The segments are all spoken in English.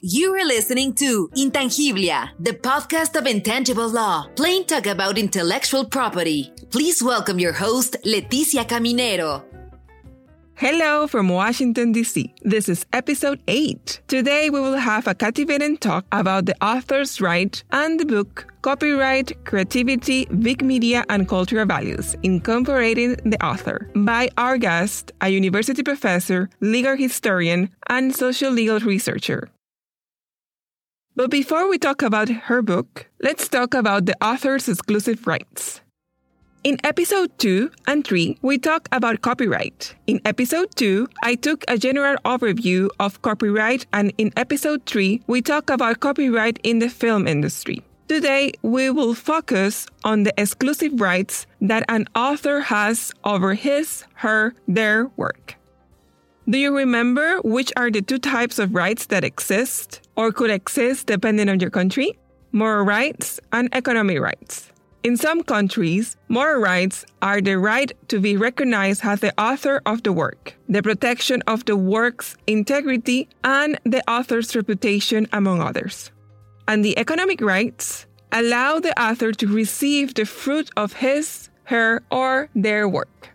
You are listening to Intangiblia, the podcast of intangible law, plain talk about intellectual property. Please welcome your host, Leticia Caminero. Hello from Washington, D.C. This is episode 8. Today we will have a captivating talk about the author's right and the book Copyright, Creativity, Big Media, and Cultural Values Incorporating the Author by our guest, a university professor, legal historian, and social legal researcher. But before we talk about her book, let's talk about the author's exclusive rights. In episode 2 and 3, we talk about copyright. In episode 2, I took a general overview of copyright, and in episode 3, we talk about copyright in the film industry. Today, we will focus on the exclusive rights that an author has over his, her, their work. Do you remember which are the two types of rights that exist or could exist depending on your country? Moral rights and economic rights. In some countries, moral rights are the right to be recognized as the author of the work, the protection of the work's integrity, and the author's reputation, among others. And the economic rights allow the author to receive the fruit of his, her, or their work.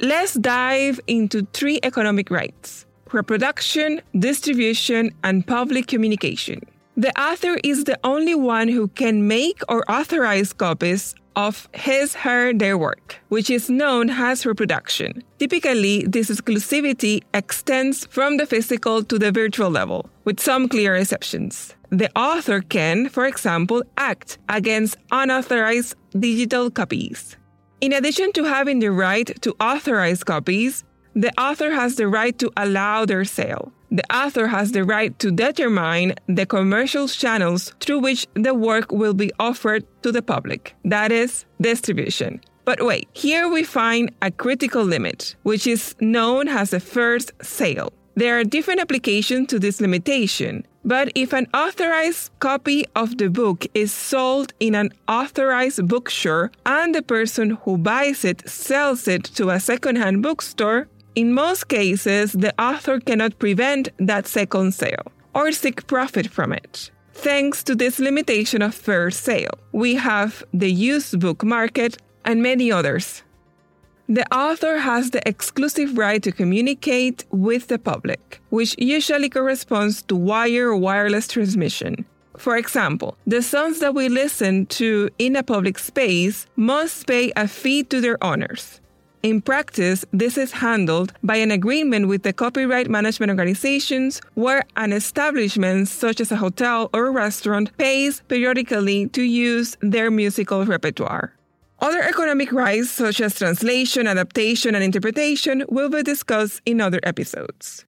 Let's dive into three economic rights reproduction, distribution, and public communication. The author is the only one who can make or authorize copies of his, her, their work, which is known as reproduction. Typically, this exclusivity extends from the physical to the virtual level, with some clear exceptions. The author can, for example, act against unauthorized digital copies. In addition to having the right to authorize copies, the author has the right to allow their sale. The author has the right to determine the commercial channels through which the work will be offered to the public, that is, distribution. But wait, here we find a critical limit, which is known as the first sale. There are different applications to this limitation, but if an authorized copy of the book is sold in an authorized bookstore and the person who buys it sells it to a secondhand bookstore, in most cases the author cannot prevent that second sale or seek profit from it. Thanks to this limitation of first sale, we have the used book market and many others. The author has the exclusive right to communicate with the public, which usually corresponds to wire or wireless transmission. For example, the songs that we listen to in a public space must pay a fee to their owners. In practice, this is handled by an agreement with the copyright management organizations where an establishment, such as a hotel or a restaurant, pays periodically to use their musical repertoire. Other economic rights, such as translation, adaptation, and interpretation, will be discussed in other episodes.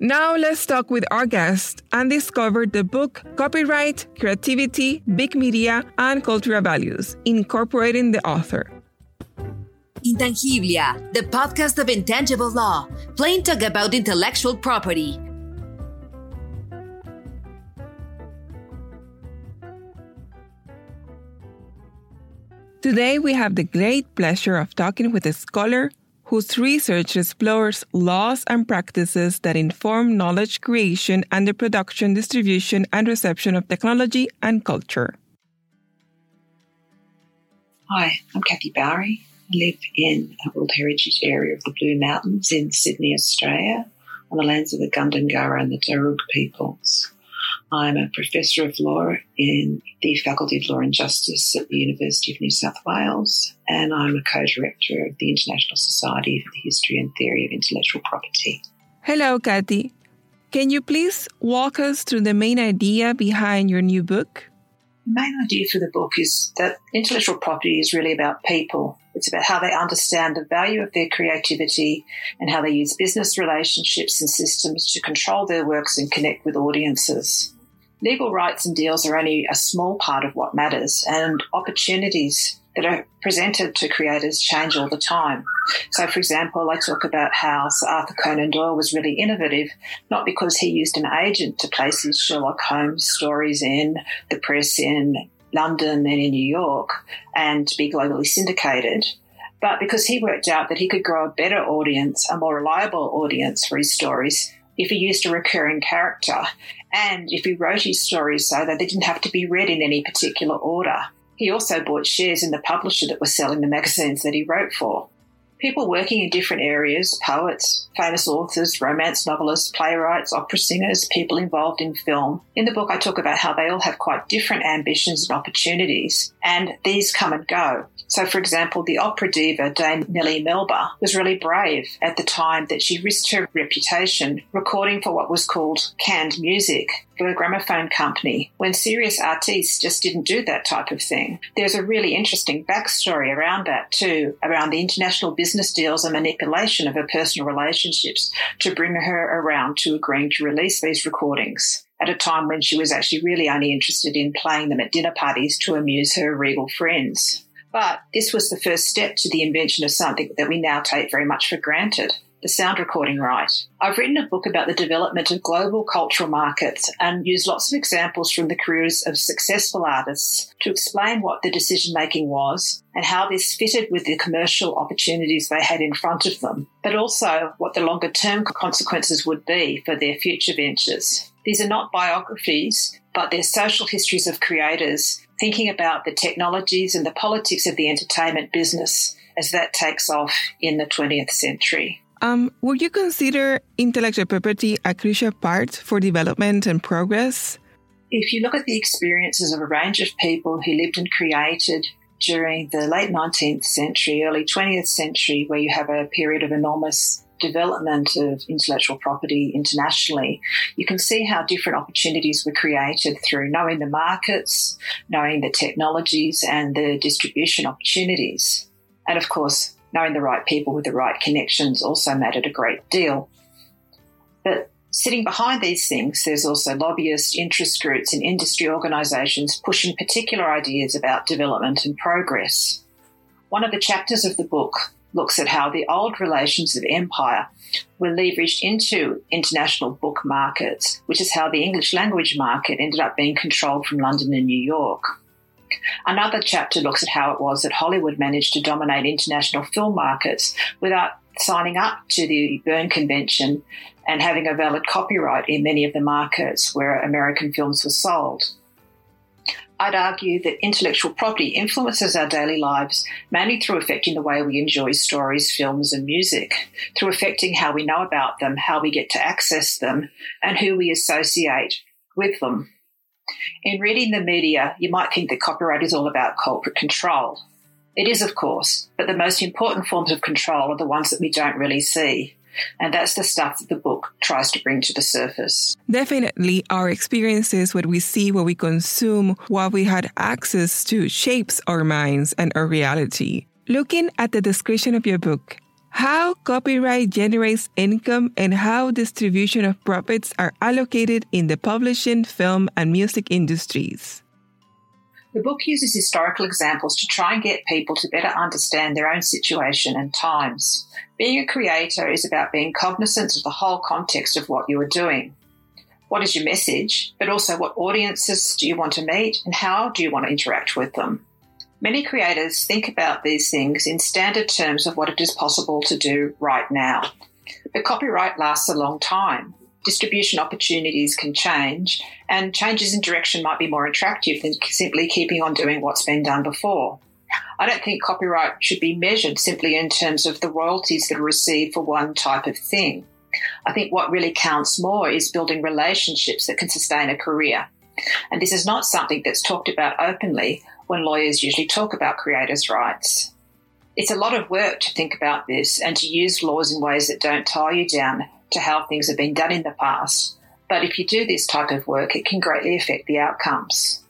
Now let's talk with our guest and discover the book Copyright, Creativity, Big Media, and Cultural Values, incorporating the author. Intangiblia, the podcast of intangible law, plain talk about intellectual property. Today, we have the great pleasure of talking with a scholar whose research explores laws and practices that inform knowledge creation and the production, distribution, and reception of technology and culture. Hi, I'm Kathy Bowrey. I live in a World Heritage Area of the Blue Mountains in Sydney, Australia, on the lands of the Gundungurra and the Darug peoples. I'm a professor of law in the Faculty of Law and Justice at the University of New South Wales, and I'm a co director of the International Society for the History and Theory of Intellectual Property. Hello, Kathy. Can you please walk us through the main idea behind your new book? The main idea for the book is that intellectual property is really about people. It's about how they understand the value of their creativity and how they use business relationships and systems to control their works and connect with audiences. Legal rights and deals are only a small part of what matters, and opportunities that are presented to creators change all the time. So, for example, I talk about how Sir Arthur Conan Doyle was really innovative, not because he used an agent to place his Sherlock Holmes stories in the press in London and in New York and to be globally syndicated, but because he worked out that he could grow a better audience, a more reliable audience for his stories if he used a recurring character, and if he wrote his stories so that they didn't have to be read in any particular order. He also bought shares in the publisher that was selling the magazines that he wrote for people working in different areas poets, famous authors, romance novelists, playwrights, opera singers, people involved in film. In the book, I talk about how they all have quite different ambitions and opportunities, and these come and go. So, for example, the opera diva Dame Nellie Melba was really brave at the time that she risked her reputation recording for what was called canned music for a gramophone company when serious artists just didn't do that type of thing. There's a really interesting backstory around that too, around the international business deals and manipulation of her personal relationships to bring her around to agreeing to release these recordings at a time when she was actually really only interested in playing them at dinner parties to amuse her regal friends. But this was the first step to the invention of something that we now take very much for granted the sound recording right. I've written a book about the development of global cultural markets and used lots of examples from the careers of successful artists to explain what the decision making was and how this fitted with the commercial opportunities they had in front of them, but also what the longer term consequences would be for their future ventures. These are not biographies, but they're social histories of creators thinking about the technologies and the politics of the entertainment business as that takes off in the 20th century. Um, would you consider intellectual property a crucial part for development and progress? If you look at the experiences of a range of people who lived and created during the late 19th century, early 20th century, where you have a period of enormous development of intellectual property internationally, you can see how different opportunities were created through knowing the markets, knowing the technologies, and the distribution opportunities. And of course, knowing the right people with the right connections also mattered a great deal. But sitting behind these things, there's also lobbyists, interest groups, and industry organisations pushing particular ideas about development and progress. One of the chapters of the book looks at how the old relations of empire were leveraged into international book markets, which is how the English language market ended up being controlled from London and New York. Another chapter looks at how it was that Hollywood managed to dominate international film markets without signing up to the Berne Convention and having a valid copyright in many of the markets where American films were sold. I'd argue that intellectual property influences our daily lives mainly through affecting the way we enjoy stories, films, and music, through affecting how we know about them, how we get to access them, and who we associate with them. In reading the media, you might think that copyright is all about corporate control. It is, of course, but the most important forms of control are the ones that we don't really see. And that's the stuff that the book tries to bring to the surface. Definitely, our experiences, what we see, what we consume, what we had access to, shapes our minds and our reality. Looking at the description of your book, how copyright generates income and how distribution of profits are allocated in the publishing, film, and music industries. The book uses historical examples to try and get people to better understand their own situation and times. Being a creator is about being cognizant of the whole context of what you are doing. What is your message, but also what audiences do you want to meet and how do you want to interact with them? Many creators think about these things in standard terms of what it is possible to do right now. But copyright lasts a long time distribution opportunities can change, and changes in direction might be more attractive than simply keeping on doing what's been done before. I don't think copyright should be measured simply in terms of the royalties that are received for one type of thing. I think what really counts more is building relationships that can sustain a career. And this is not something that's talked about openly when lawyers usually talk about creators' rights. It's a lot of work to think about this and to use laws in ways that don't tie you down to how things have been done in the past. But if you do this type of work, it can greatly affect the outcomes.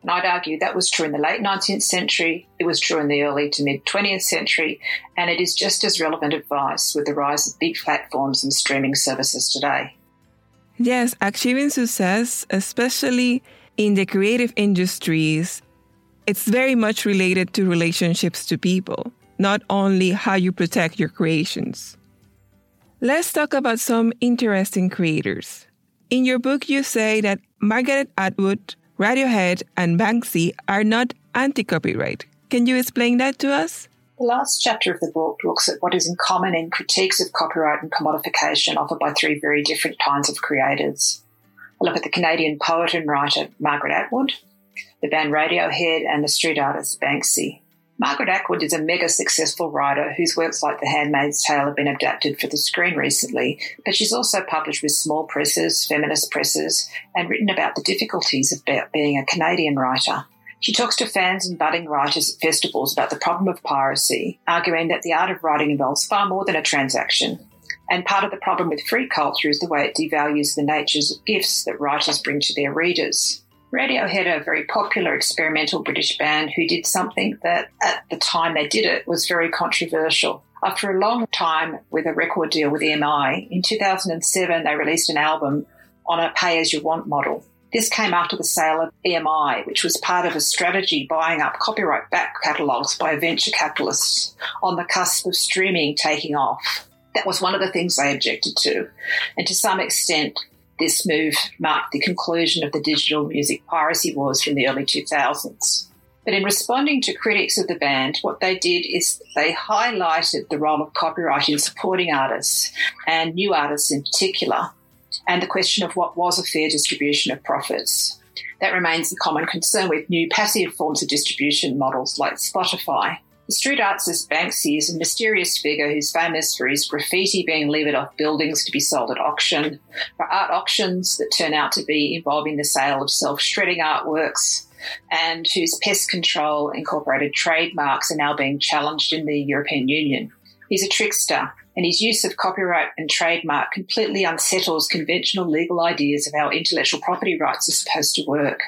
And I'd argue that was true in the late 19th century, it was true in the early to mid 20th century, and it is just as relevant advice with the rise of big platforms and streaming services today. Yes, achieving success, especially in the creative industries, it's very much related to relationships to people, not only how you protect your creations. Let's talk about some interesting creators. In your book, you say that Margaret Atwood, Radiohead, and Banksy are not anti copyright. Can you explain that to us? The last chapter of the book looks at what is in common in critiques of copyright and commodification offered by three very different kinds of creators. I look at the Canadian poet and writer Margaret Atwood, the band Radiohead, and the street artist Banksy. Margaret Atwood is a mega successful writer whose works like The Handmaid's Tale have been adapted for the screen recently, but she's also published with small presses, feminist presses, and written about the difficulties of being a Canadian writer. She talks to fans and budding writers at festivals about the problem of piracy, arguing that the art of writing involves far more than a transaction. And part of the problem with free culture is the way it devalues the natures of gifts that writers bring to their readers. Radiohead, a very popular experimental British band who did something that at the time they did it was very controversial. After a long time with a record deal with EMI, in 2007 they released an album on a pay as you want model. This came after the sale of EMI, which was part of a strategy buying up copyright back catalogues by venture capitalists on the cusp of streaming taking off. That was one of the things they objected to. And to some extent, this move marked the conclusion of the digital music piracy wars from the early 2000s. But in responding to critics of the band, what they did is they highlighted the role of copyright in supporting artists and new artists in particular and the question of what was a fair distribution of profits. That remains a common concern with new passive forms of distribution models like Spotify. Street artist Banksy is a mysterious figure who's famous for his graffiti being levered off buildings to be sold at auction, for art auctions that turn out to be involving the sale of self shredding artworks, and whose pest control incorporated trademarks are now being challenged in the European Union. He's a trickster and his use of copyright and trademark completely unsettles conventional legal ideas of how intellectual property rights are supposed to work.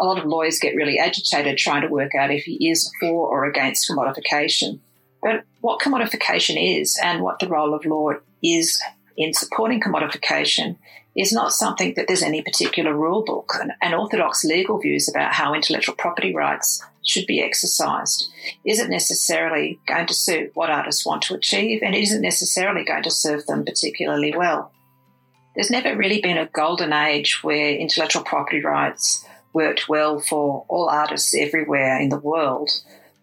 A lot of lawyers get really agitated trying to work out if he is for or against commodification. But what commodification is and what the role of law is in supporting commodification is not something that there's any particular rule book and orthodox legal views about how intellectual property rights should be exercised isn't necessarily going to suit what artists want to achieve and isn't necessarily going to serve them particularly well. There's never really been a golden age where intellectual property rights worked well for all artists everywhere in the world.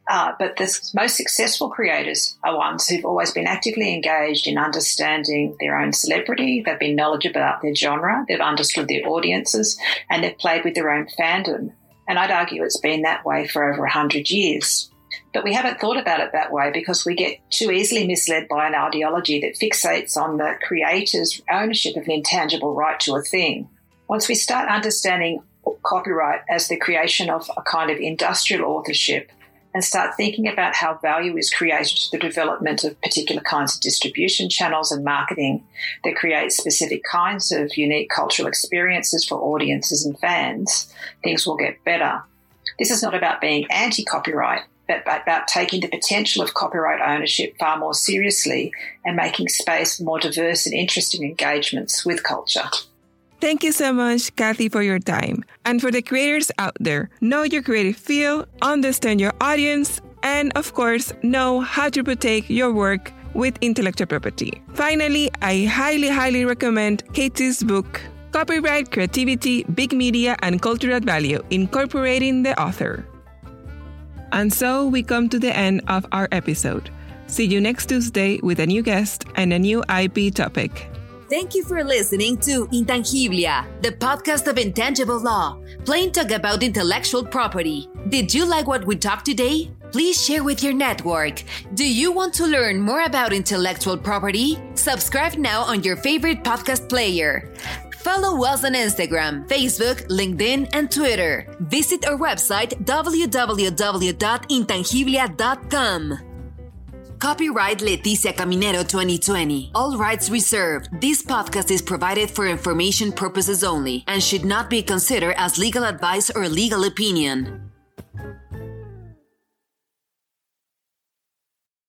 Uh, but the most successful creators are ones who've always been actively engaged in understanding their own celebrity. They've been knowledgeable about their genre. They've understood their audiences and they've played with their own fandom. And I'd argue it's been that way for over 100 years. But we haven't thought about it that way because we get too easily misled by an ideology that fixates on the creator's ownership of an intangible right to a thing. Once we start understanding copyright as the creation of a kind of industrial authorship, and start thinking about how value is created to the development of particular kinds of distribution channels and marketing that create specific kinds of unique cultural experiences for audiences and fans, things will get better. This is not about being anti copyright, but about taking the potential of copyright ownership far more seriously and making space for more diverse and interesting engagements with culture. Thank you so much, Kathy, for your time. And for the creators out there, know your creative field, understand your audience, and of course, know how to protect your work with intellectual property. Finally, I highly, highly recommend Katie's book, Copyright, Creativity, Big Media, and Cultural Value Incorporating the Author. And so we come to the end of our episode. See you next Tuesday with a new guest and a new IP topic. Thank you for listening to Intangiblia, the podcast of intangible law, plain talk about intellectual property. Did you like what we talked today? Please share with your network. Do you want to learn more about intellectual property? Subscribe now on your favorite podcast player. Follow us on Instagram, Facebook, LinkedIn, and Twitter. Visit our website www.intangiblia.com. Copyright Leticia Caminero 2020. All rights reserved. This podcast is provided for information purposes only and should not be considered as legal advice or legal opinion.